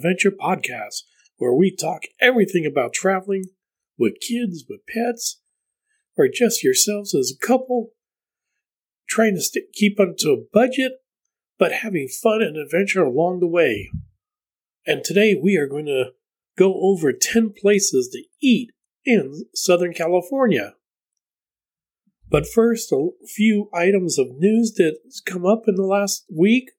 Adventure podcast, where we talk everything about traveling with kids, with pets, or just yourselves as a couple, trying to st- keep onto a budget, but having fun and adventure along the way. And today we are going to go over 10 places to eat in Southern California. But first, a few items of news that's come up in the last week.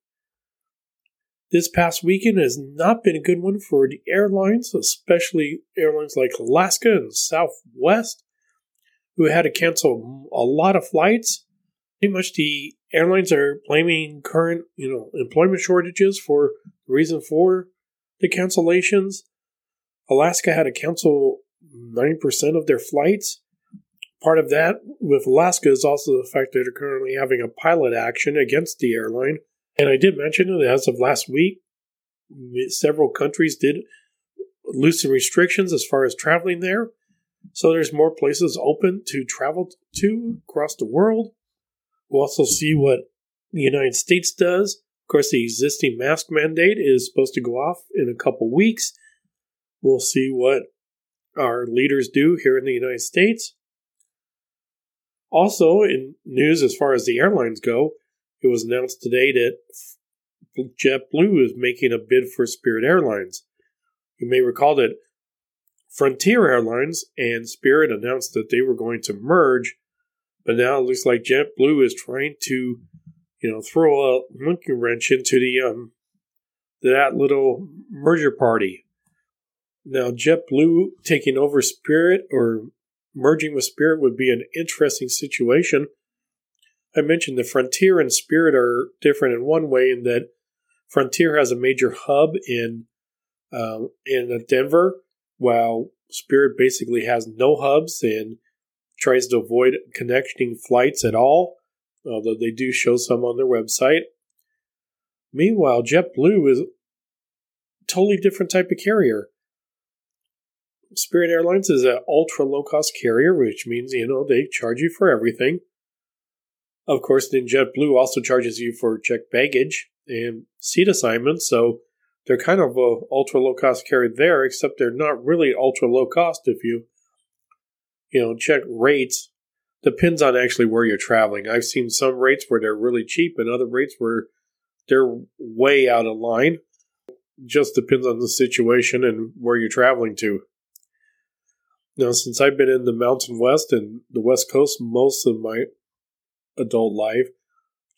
This past weekend has not been a good one for the airlines, especially airlines like Alaska and Southwest, who had to cancel a lot of flights. Pretty much the airlines are blaming current, you know, employment shortages for the reason for the cancellations. Alaska had to cancel 9% of their flights. Part of that with Alaska is also the fact that they're currently having a pilot action against the airline. And I did mention that as of last week, several countries did loosen restrictions as far as traveling there. So there's more places open to travel to across the world. We'll also see what the United States does. Of course, the existing mask mandate is supposed to go off in a couple weeks. We'll see what our leaders do here in the United States. Also, in news as far as the airlines go, it was announced today that JetBlue is making a bid for Spirit Airlines. You may recall that Frontier Airlines and Spirit announced that they were going to merge, but now it looks like JetBlue is trying to, you know, throw a monkey wrench into the um that little merger party. Now, JetBlue taking over Spirit or merging with Spirit would be an interesting situation. I mentioned the Frontier and Spirit are different in one way in that Frontier has a major hub in um, in Denver, while Spirit basically has no hubs and tries to avoid connecting flights at all, although they do show some on their website. Meanwhile, JetBlue is a totally different type of carrier. Spirit Airlines is an ultra low cost carrier, which means, you know, they charge you for everything. Of course, then JetBlue also charges you for checked baggage and seat assignments, so they're kind of a ultra low cost carrier there, except they're not really ultra low cost if you, you know, check rates. Depends on actually where you're traveling. I've seen some rates where they're really cheap and other rates where they're way out of line. Just depends on the situation and where you're traveling to. Now, since I've been in the Mountain West and the West Coast most of my adult life,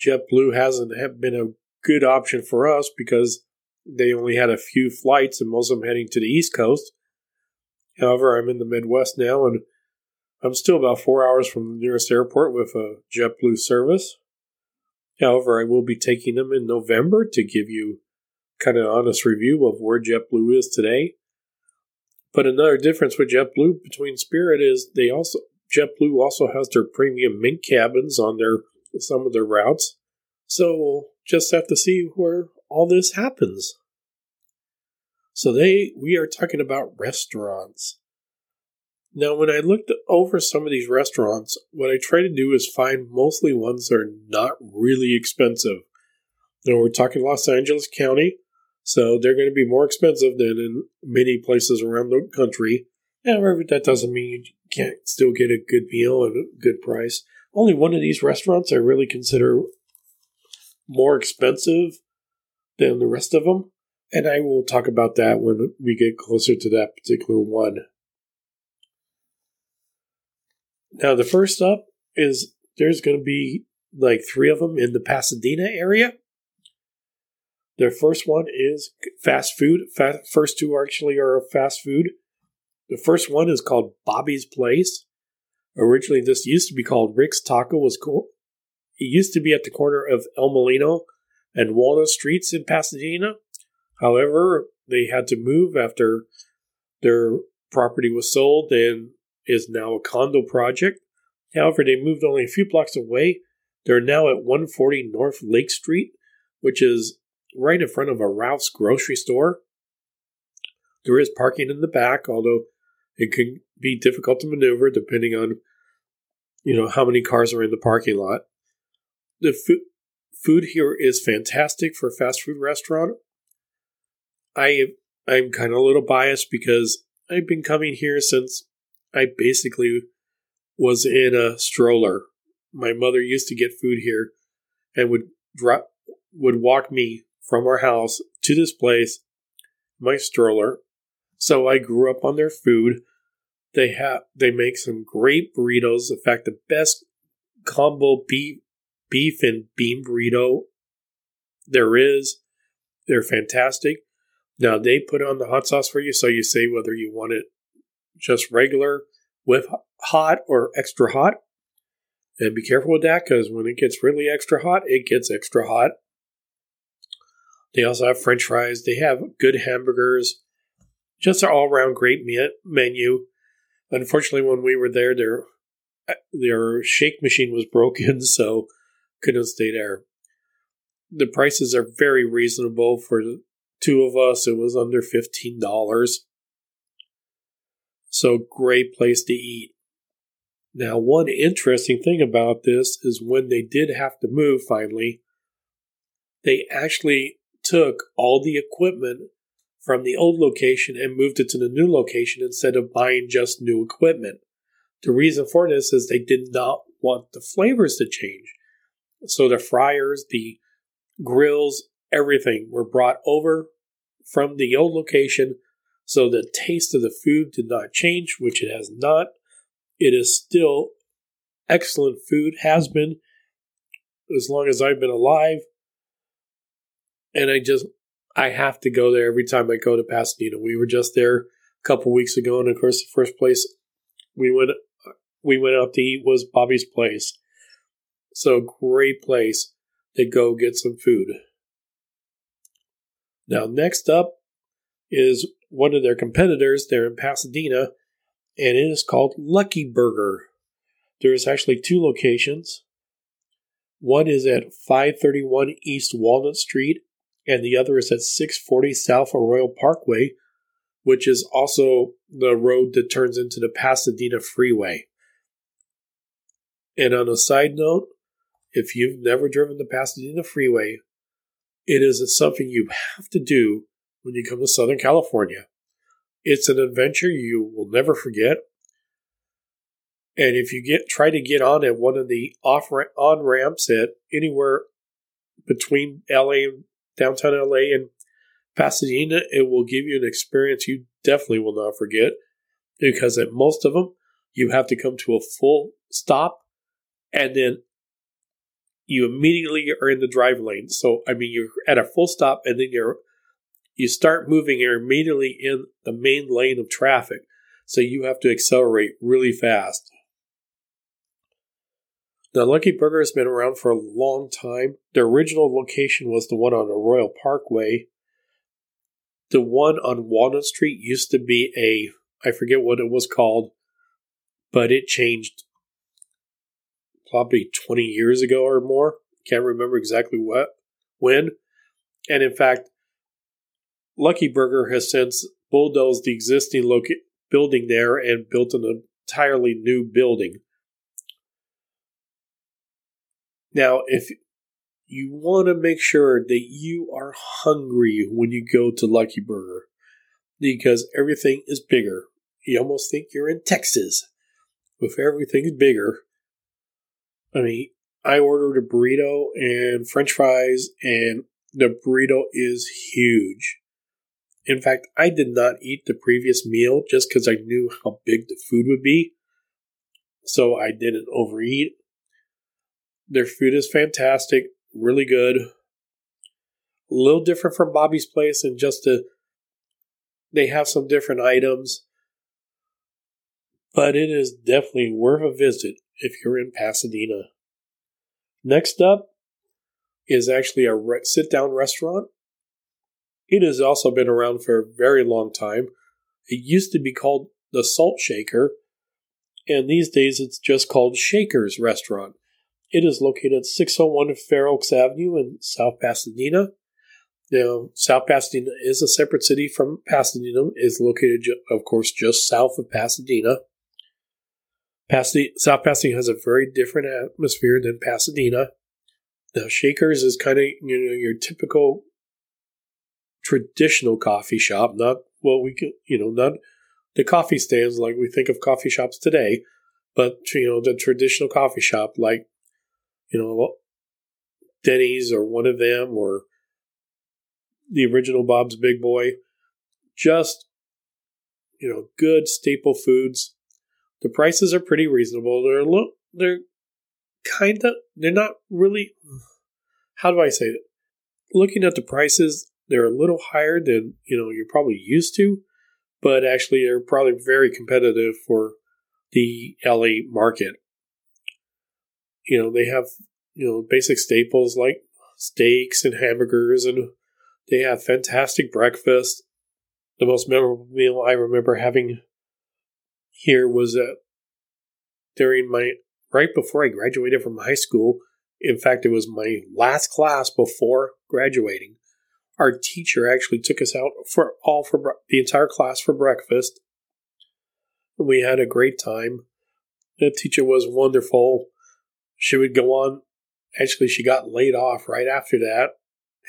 JetBlue hasn't been a good option for us because they only had a few flights and most of them heading to the East Coast. However, I'm in the Midwest now and I'm still about four hours from the nearest airport with a JetBlue service. However, I will be taking them in November to give you kind of an honest review of where JetBlue is today but another difference with JetBlue between Spirit is they also JetBlue also has their premium mint cabins on their some of their routes. So we'll just have to see where all this happens. So they we are talking about restaurants. Now when I looked over some of these restaurants, what I try to do is find mostly ones that are not really expensive. Now we're talking Los Angeles County, so they're going to be more expensive than in many places around the country. However, that doesn't mean you can't still get a good meal at a good price. Only one of these restaurants I really consider more expensive than the rest of them. And I will talk about that when we get closer to that particular one. Now, the first up is there's going to be like three of them in the Pasadena area. The first one is fast food. first two actually are fast food. The first one is called Bobby's Place. Originally, this used to be called Rick's Taco. Was cool. It used to be at the corner of El Molino and Walnut Streets in Pasadena. However, they had to move after their property was sold and is now a condo project. However, they moved only a few blocks away. They're now at 140 North Lake Street, which is right in front of a Ralph's grocery store. There is parking in the back, although it can be difficult to maneuver depending on you know how many cars are in the parking lot. The food food here is fantastic for a fast food restaurant. I I'm kind of a little biased because I've been coming here since I basically was in a stroller. My mother used to get food here and would drop would walk me from our house to this place, my stroller. So I grew up on their food. They have they make some great burritos. In fact, the best combo beef beef and bean burrito there is. They're fantastic. Now they put on the hot sauce for you, so you say whether you want it just regular with hot or extra hot. And be careful with that because when it gets really extra hot, it gets extra hot. They also have french fries. They have good hamburgers. Just an all around great menu. Unfortunately, when we were there, their, uh, their shake machine was broken, so couldn't stay there. The prices are very reasonable for two of us. It was under $15. So, great place to eat. Now, one interesting thing about this is when they did have to move finally, they actually took all the equipment from the old location and moved it to the new location instead of buying just new equipment. The reason for this is they did not want the flavors to change. So the fryers, the grills, everything were brought over from the old location. So the taste of the food did not change, which it has not. It is still excellent food, has been as long as I've been alive and I just I have to go there every time I go to Pasadena. We were just there a couple weeks ago, and of course, the first place we went we went out to eat was Bobby's Place. So great place to go get some food. Now, next up is one of their competitors. They're in Pasadena, and it is called Lucky Burger. There's actually two locations. One is at 531 East Walnut Street and the other is at 640 South Arroyo Parkway, which is also the road that turns into the Pasadena Freeway. And on a side note, if you've never driven the Pasadena Freeway, it is something you have to do when you come to Southern California. It's an adventure you will never forget. And if you get try to get on at one of the off on ramps at anywhere between LA downtown LA and Pasadena, it will give you an experience you definitely will not forget because at most of them, you have to come to a full stop and then you immediately are in the drive lane. So, I mean, you're at a full stop and then you're, you start moving, you're immediately in the main lane of traffic. So you have to accelerate really fast. Now, Lucky Burger has been around for a long time. The original location was the one on the Arroyo Parkway. The one on Walnut Street used to be a, I forget what it was called, but it changed probably 20 years ago or more. Can't remember exactly what, when. And in fact, Lucky Burger has since bulldozed the existing loca- building there and built an entirely new building. Now, if you want to make sure that you are hungry when you go to Lucky Burger, because everything is bigger. You almost think you're in Texas with everything's bigger. I mean, I ordered a burrito and french fries, and the burrito is huge. In fact, I did not eat the previous meal just because I knew how big the food would be. So I didn't overeat. Their food is fantastic, really good. A little different from Bobby's Place, and just they have some different items, but it is definitely worth a visit if you're in Pasadena. Next up is actually a re- sit down restaurant. It has also been around for a very long time. It used to be called the Salt Shaker, and these days it's just called Shaker's Restaurant. It is located at 601 Fair Oaks Avenue in South Pasadena. Now, South Pasadena is a separate city from Pasadena. Is located, of course, just south of Pasadena. Pasadena. South Pasadena has a very different atmosphere than Pasadena. Now, Shakers is kind of you know your typical traditional coffee shop, not what we could, you know, not the coffee stands like we think of coffee shops today, but you know, the traditional coffee shop like, you know, Denny's or one of them or the original Bob's Big Boy. Just, you know, good staple foods. The prices are pretty reasonable. They're a little, they're kind of, they're not really, how do I say it? Looking at the prices, they're a little higher than, you know, you're probably used to, but actually they're probably very competitive for the LA market. You know, they have, you know, basic staples like steaks and hamburgers, and they have fantastic breakfast. The most memorable meal I remember having here was uh, during my right before I graduated from high school. In fact, it was my last class before graduating. Our teacher actually took us out for all for the entire class for breakfast. And we had a great time. The teacher was wonderful. She would go on. Actually, she got laid off right after that.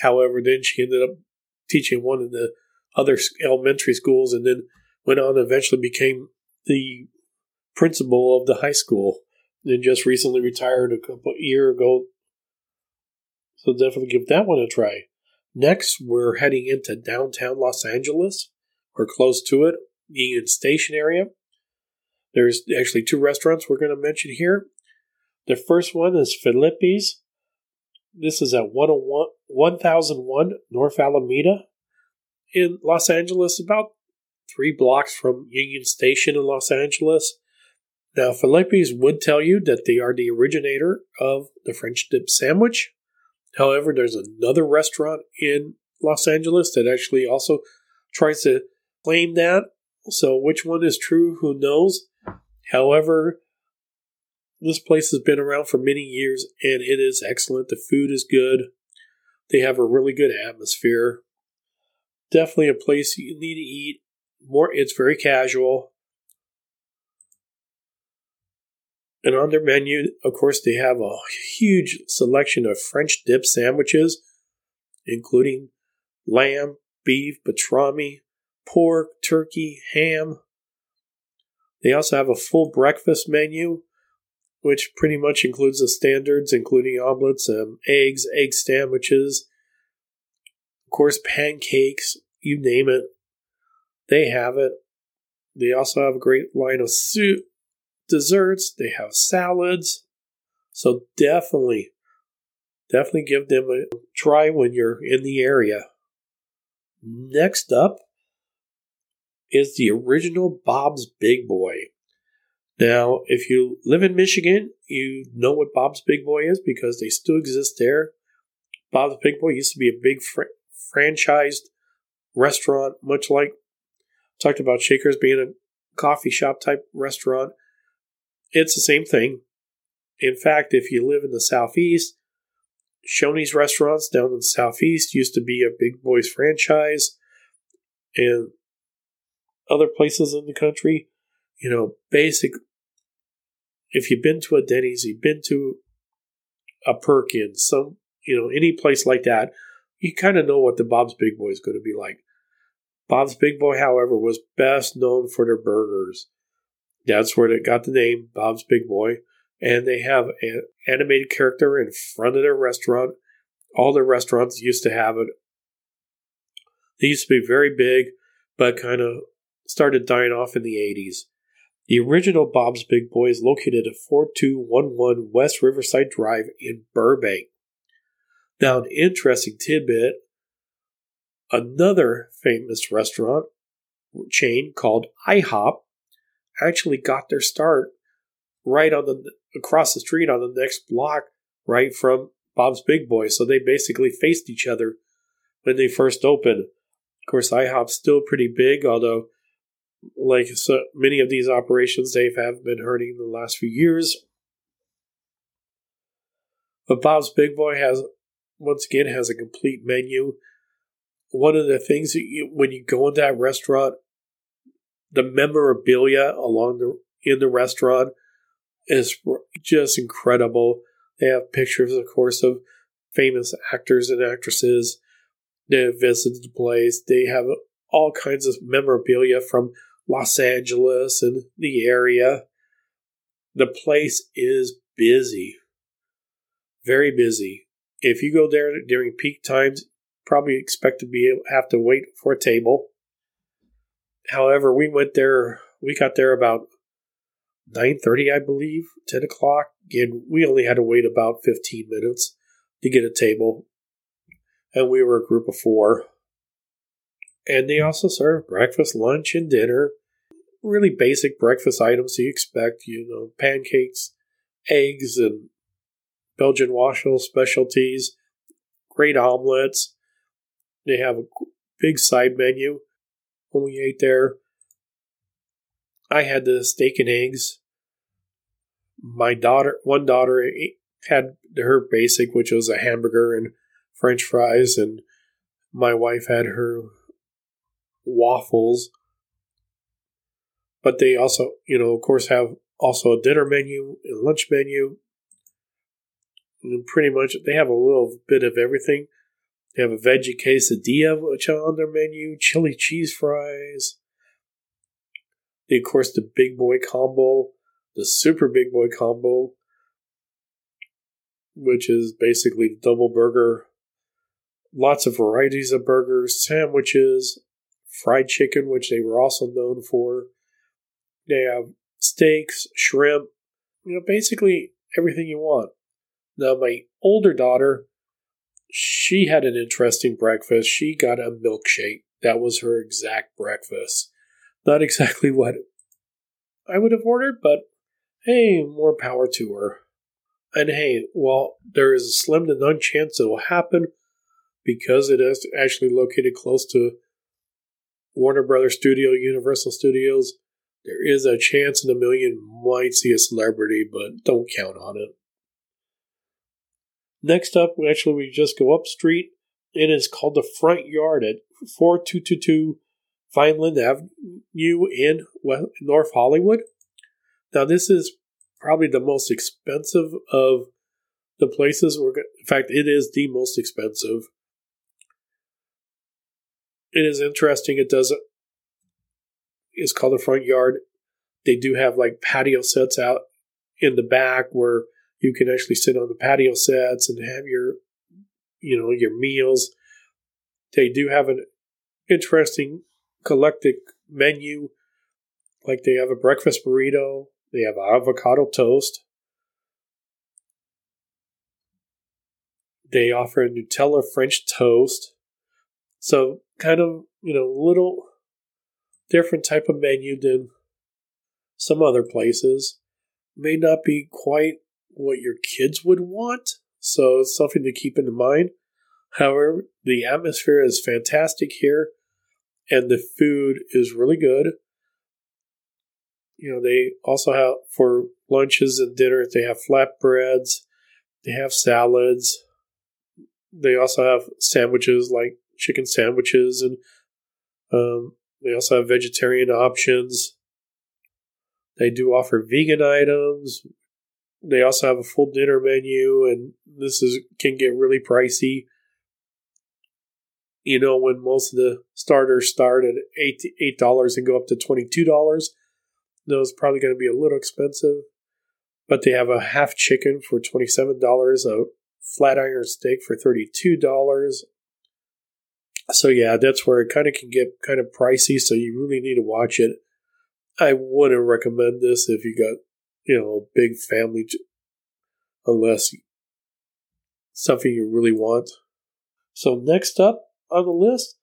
However, then she ended up teaching one of the other elementary schools and then went on and eventually became the principal of the high school and just recently retired a couple year ago. So definitely give that one a try. Next, we're heading into downtown Los Angeles or close to it, Union Station area. There's actually two restaurants we're going to mention here. The first one is Philippe's. This is at 101, 1001 North Alameda in Los Angeles, about three blocks from Union Station in Los Angeles. Now, Philippe's would tell you that they are the originator of the French dip sandwich. However, there's another restaurant in Los Angeles that actually also tries to claim that. So, which one is true? Who knows? However, this place has been around for many years and it is excellent. The food is good. They have a really good atmosphere. Definitely a place you need to eat. More, it's very casual. And on their menu, of course, they have a huge selection of French dip sandwiches, including lamb, beef, pastrami, pork, turkey, ham. They also have a full breakfast menu, which pretty much includes the standards, including omelets, um, eggs, egg sandwiches, of course, pancakes, you name it. They have it. They also have a great line of soup, desserts, they have salads. So definitely, definitely give them a try when you're in the area. Next up is the original Bob's Big Boy. Now, if you live in Michigan, you know what Bob's Big Boy is because they still exist there. Bob's Big Boy used to be a big fr- franchised restaurant, much like talked about Shakers being a coffee shop type restaurant. It's the same thing. In fact, if you live in the southeast, Shoney's restaurants down in the southeast used to be a Big Boys franchise, and other places in the country, you know, basic. If you've been to a Denny's, you've been to a Perkins, some, you know, any place like that, you kind of know what the Bob's Big Boy is going to be like. Bob's Big Boy, however, was best known for their burgers. That's where they got the name, Bob's Big Boy. And they have an animated character in front of their restaurant. All their restaurants used to have it. They used to be very big, but kind of started dying off in the 80s. The original Bob's Big Boy is located at 4211 West Riverside Drive in Burbank. Now, an interesting tidbit another famous restaurant chain called IHOP actually got their start right on the across the street on the next block, right from Bob's Big Boy. So they basically faced each other when they first opened. Of course, IHOP's still pretty big, although like so many of these operations, they have been hurting in the last few years. But Bob's Big Boy has once again has a complete menu. One of the things that you, when you go into that restaurant, the memorabilia along the in the restaurant is just incredible. They have pictures, of course, of famous actors and actresses. They visited the place. They have all kinds of memorabilia from Los Angeles and the area. The place is busy, very busy. If you go there during peak times, probably expect to be able, have to wait for a table. However, we went there. We got there about nine thirty, I believe, ten o'clock, and we only had to wait about fifteen minutes to get a table. And we were a group of four. And they also serve breakfast, lunch, and dinner. Really basic breakfast items you expect, you know, pancakes, eggs, and Belgian waffle specialties, great omelets. They have a big side menu when we ate there. I had the steak and eggs. My daughter, one daughter, had her basic, which was a hamburger and French fries, and my wife had her waffles. But they also, you know, of course, have also a dinner menu and lunch menu. And pretty much they have a little bit of everything. They have a veggie quesadilla, which on their menu, chili cheese fries. They, of course, the big boy combo, the super big boy combo, which is basically the double burger. Lots of varieties of burgers, sandwiches, fried chicken, which they were also known for. They have steaks, shrimp, you know, basically everything you want. Now, my older daughter, she had an interesting breakfast. She got a milkshake. That was her exact breakfast. Not exactly what I would have ordered, but hey, more power to her. And hey, well, there is a slim to none chance it will happen because it is actually located close to Warner Brothers Studio, Universal Studios. There is a chance in a million might see a celebrity, but don't count on it. Next up, actually, we just go up street. It is called the Front Yard at 4222 Vineland Avenue in North Hollywood. Now, this is probably the most expensive of the places we're. In fact, it is the most expensive. It is interesting. It doesn't. It's called the front yard. They do have like patio sets out in the back where you can actually sit on the patio sets and have your, you know, your meals. They do have an interesting eclectic menu. Like they have a breakfast burrito, they have avocado toast. They offer a Nutella French toast. So kind of, you know, little different type of menu than some other places. May not be quite what your kids would want, so it's something to keep in mind. However, the atmosphere is fantastic here, and the food is really good you know, they also have for lunches and dinners, they have flatbreads, they have salads, they also have sandwiches like chicken sandwiches, and um, they also have vegetarian options. They do offer vegan items. They also have a full dinner menu, and this is can get really pricey. You know, when most of the starters start at eight eight dollars and go up to twenty two dollars those probably going to be a little expensive, but they have a half chicken for $27, a flat iron steak for $32. So yeah, that's where it kind of can get kind of pricey, so you really need to watch it. I wouldn't recommend this if you got, you know, a big family unless something you really want. So next up on the list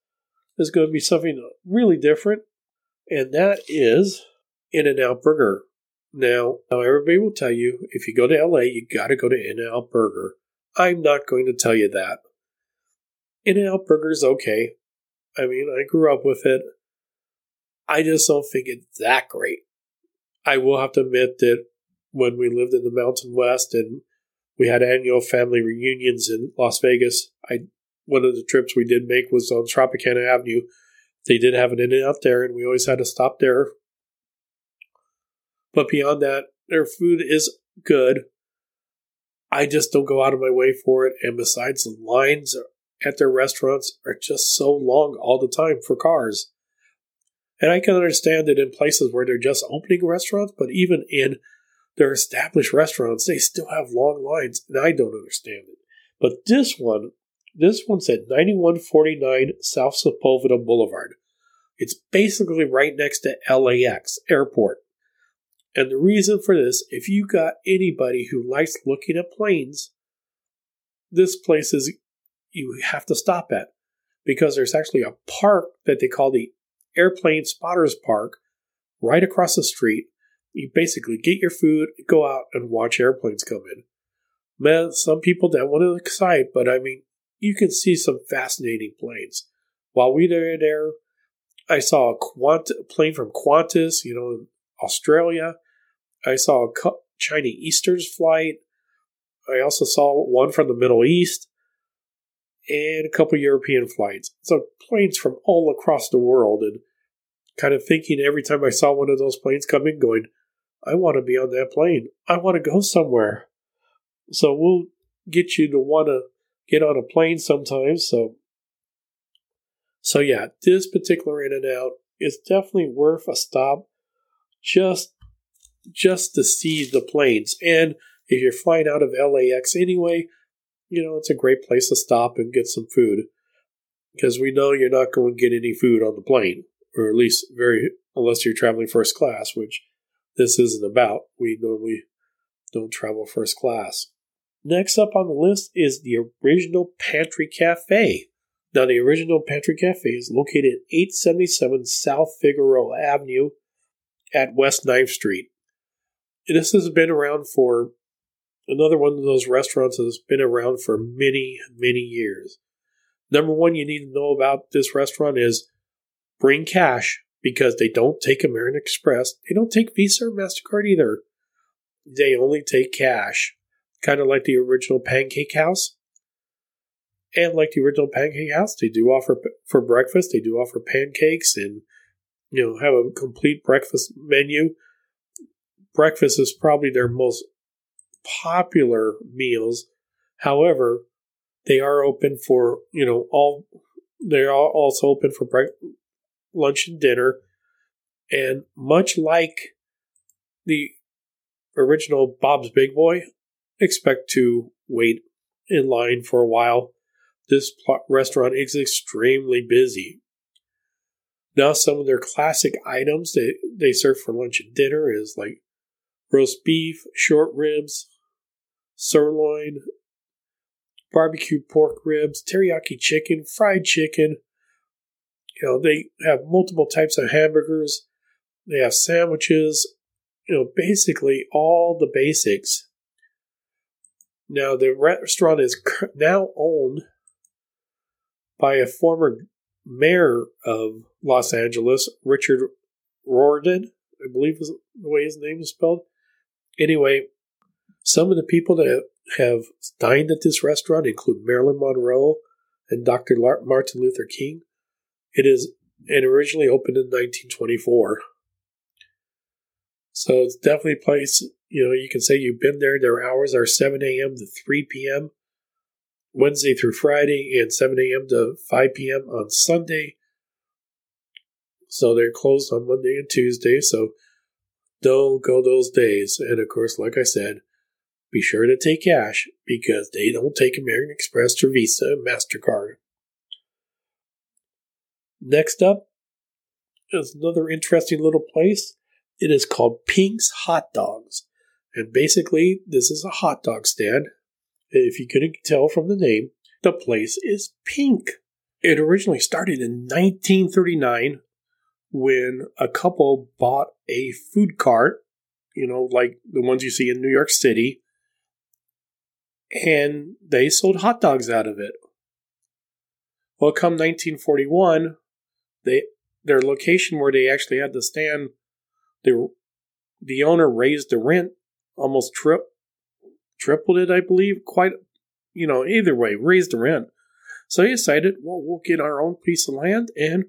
is going to be something really different, and that is in and Out Burger. Now, now, everybody will tell you if you go to LA, you got to go to In and Out Burger. I'm not going to tell you that. In and Out Burger is okay. I mean, I grew up with it. I just don't think it's that great. I will have to admit that when we lived in the Mountain West and we had annual family reunions in Las Vegas, I one of the trips we did make was on Tropicana Avenue. They did have an In and Out there, and we always had to stop there but beyond that, their food is good. I just don't go out of my way for it. And besides, the lines at their restaurants are just so long all the time for cars. And I can understand it in places where they're just opening restaurants, but even in their established restaurants, they still have long lines, and I don't understand it. But this one, this one's at 9149 South Sepulveda Boulevard. It's basically right next to LAX airport. And the reason for this, if you got anybody who likes looking at planes, this place is you have to stop at because there's actually a park that they call the Airplane Spotters Park right across the street. You basically get your food, go out and watch airplanes come in. Man, some people that want to excite, but I mean, you can see some fascinating planes. While we were there, I saw a Quant- plane from Qantas, you know, Australia. I saw a Chinese Eastern flight. I also saw one from the Middle East and a couple European flights. So planes from all across the world, and kind of thinking every time I saw one of those planes come in, going, I want to be on that plane. I want to go somewhere. So we'll get you to want to get on a plane sometimes. So, so yeah, this particular in and out is definitely worth a stop, just just to see the planes. And if you're flying out of LAX anyway, you know, it's a great place to stop and get some food because we know you're not going to get any food on the plane, or at least very, unless you're traveling first class, which this isn't about. We normally don't travel first class. Next up on the list is the original Pantry Cafe. Now, the original Pantry Cafe is located at 877 South Figueroa Avenue at West 9th Street. This has been around for another one of those restaurants that has been around for many, many years. Number one, you need to know about this restaurant is bring cash because they don't take American Express. They don't take Visa or MasterCard either. They only take cash. Kind of like the original Pancake House. And like the original Pancake House, they do offer for breakfast, they do offer pancakes and, you know, have a complete breakfast menu. Breakfast is probably their most popular meals. However, they are open for, you know, all, they are also open for break, lunch and dinner. And much like the original Bob's Big Boy, expect to wait in line for a while. This restaurant is extremely busy. Now, some of their classic items that they serve for lunch and dinner is like roast beef, short ribs, sirloin, barbecue pork ribs, teriyaki chicken, fried chicken. You know, they have multiple types of hamburgers. They have sandwiches. You know, basically all the basics. Now, the restaurant is now owned by a former mayor of Los Angeles, Richard Riordan, I believe is the way his name is spelled. Anyway, some of the people that have dined at this restaurant include Marilyn Monroe and Dr. Martin Luther King. It is and originally opened in 1924. So it's definitely a place, you know, you can say you've been there. Their hours are 7 a.m. to 3 p.m. Wednesday through Friday and 7 a.m. to 5 p.m. on Sunday. So they're closed on Monday and Tuesday. So don't go those days. And of course, like I said, be sure to take cash because they don't take American Express or Visa and MasterCard. Next up is another interesting little place. It is called Pink's Hot Dogs. And basically, this is a hot dog stand. If you couldn't tell from the name, the place is pink. It originally started in 1939 when a couple bought a food cart, you know, like the ones you see in New York City, and they sold hot dogs out of it. Well, come 1941, they their location where they actually had the stand, the the owner raised the rent almost trip tripled it, I believe. Quite, you know, either way, raised the rent. So he decided, well, we'll get our own piece of land and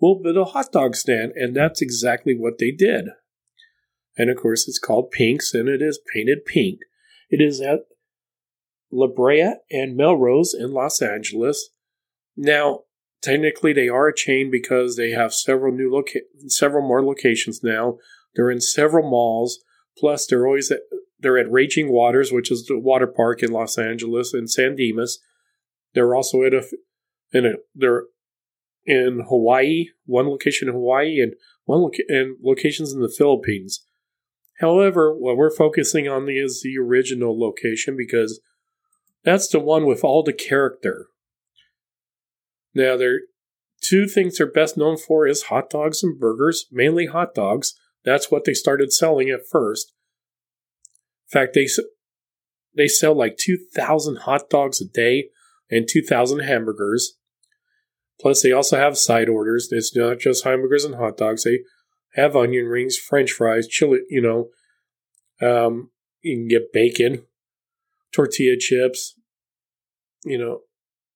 we'll build a hot dog stand, and that's exactly what they did. And of course, it's called Pink's, and it is painted pink. It is at La Brea and Melrose in Los Angeles. Now, technically, they are a chain because they have several new loca- several more locations now. They're in several malls. Plus, they're always at, they're at Raging Waters, which is the water park in Los Angeles, and San Dimas. They're also at a in a they're in Hawaii, one location in Hawaii, and one loca- and locations in the Philippines. However, what we're focusing on is the original location because that's the one with all the character. Now, there two things they're best known for is hot dogs and burgers, mainly hot dogs. That's what they started selling at first. In fact, they they sell like 2,000 hot dogs a day and 2,000 hamburgers. Plus, they also have side orders. It's not just hamburgers and hot dogs. They have onion rings, French fries, chili. You know, um, you can get bacon, tortilla chips. You know,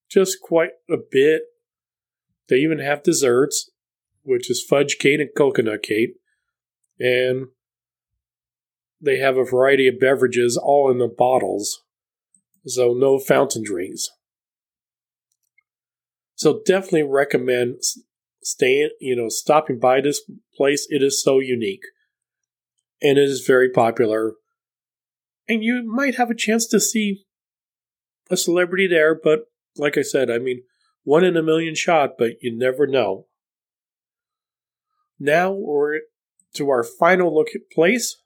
just quite a bit. They even have desserts, which is fudge cake and coconut cake, and they have a variety of beverages all in the bottles. So no fountain drinks. So definitely recommend staying, you know, stopping by this place. It is so unique and it is very popular. And you might have a chance to see a celebrity there, but like I said, I mean, one in a million shot, but you never know. Now we're to our final look at place.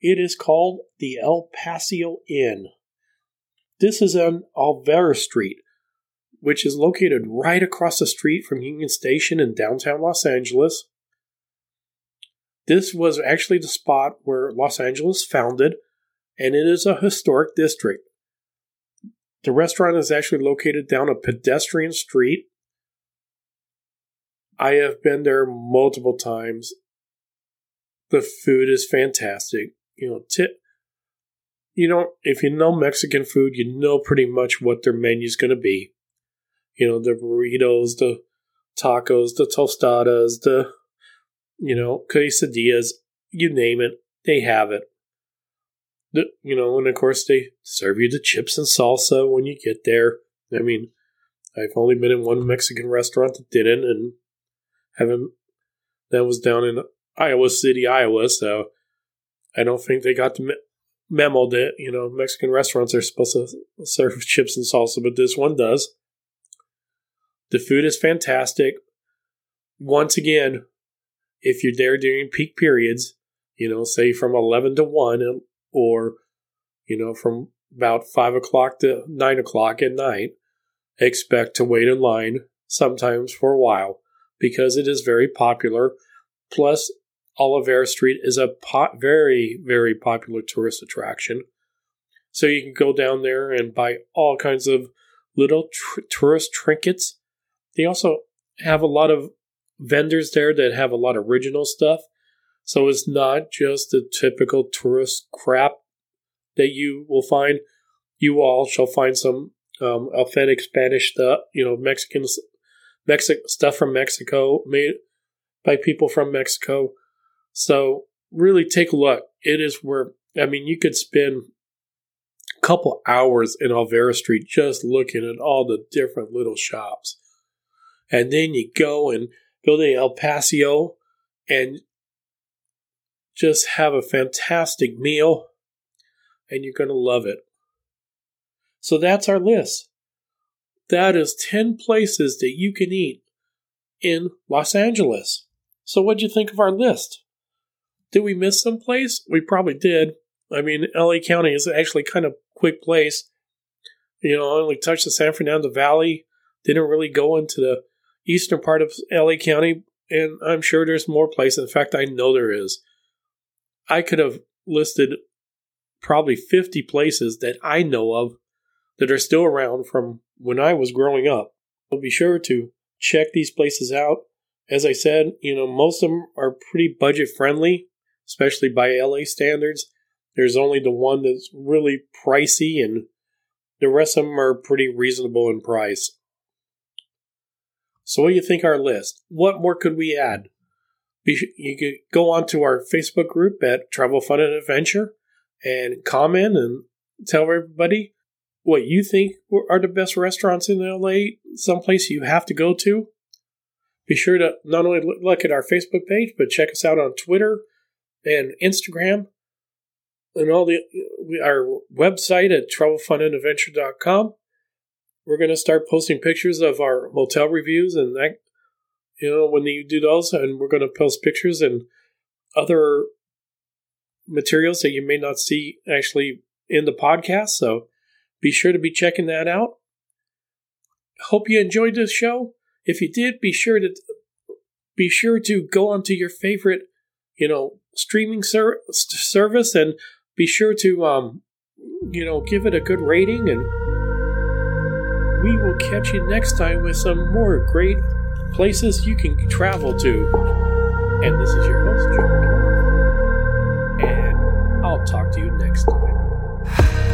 It is called the El Paseo Inn. This is on Olvera Street, which is located right across the street from Union Station in downtown Los Angeles. This was actually the spot where Los Angeles founded, and it is a historic district. The restaurant is actually located down a pedestrian street. I have been there multiple times. The food is fantastic. You know, tip. You know, if you know Mexican food, you know pretty much what their menu is going to be you know, the burritos, the tacos, the tostadas, the, you know, quesadillas, you name it, they have it. You know, and of course they serve you the chips and salsa when you get there. I mean, I've only been in one Mexican restaurant that didn't, and haven't. That was down in Iowa City, Iowa. So I don't think they got the me- memo that you know Mexican restaurants are supposed to serve chips and salsa, but this one does. The food is fantastic. Once again, if you're there during peak periods, you know, say from 11 to 1 or, you know, from about 5 o'clock to 9 o'clock at night, expect to wait in line sometimes for a while because it is very popular. Plus, Olvera Street is a po- very, very popular tourist attraction. So you can go down there and buy all kinds of little tr- tourist trinkets they also have a lot of vendors there that have a lot of original stuff. So it's not just the typical tourist crap that you will find. You all shall find some um, authentic Spanish stuff, you know, Mexican Mexic stuff from Mexico made by people from Mexico. So really take a look. It is where I mean you could spend a couple hours in Olvera Street just looking at all the different little shops and then you go and go to El Paseo and just have a fantastic meal, and you're going to love it. So that's our list. That is 10 places that you can eat in Los Angeles. So, what'd you think of our list? Did we miss some place? We probably did. I mean, LA County is actually kind of quick place. You know, I only touched the San Fernando Valley, didn't really go into the eastern part of LA County, and I'm sure there's more places. In fact, I know there is. I could have listed probably 50 places that I know of that are still around from when I was growing up. So be sure to check these places out. As I said, you know, most of them are pretty budget friendly, especially by LA standards. There's only the one that's really pricey, and the rest of them are pretty reasonable in price. So, what do you think our list? What more could we add? You could go on to our Facebook group at Travel Fun and Adventure and comment and tell everybody. what you think are the best restaurants in LA, someplace you have to go to. Be sure to not only look at our Facebook page, but check us out on Twitter and Instagram and all the our website at travelfunandadventure.com. We're going to start posting pictures of our hotel reviews and that, you know, when you do those, and we're going to post pictures and other materials that you may not see actually in the podcast. So be sure to be checking that out. Hope you enjoyed this show. If you did, be sure to be sure to go onto your favorite, you know, streaming ser- service and be sure to um, you know, give it a good rating and we will catch you next time with some more great places you can travel to. And this is your host, John. And I'll talk to you next time.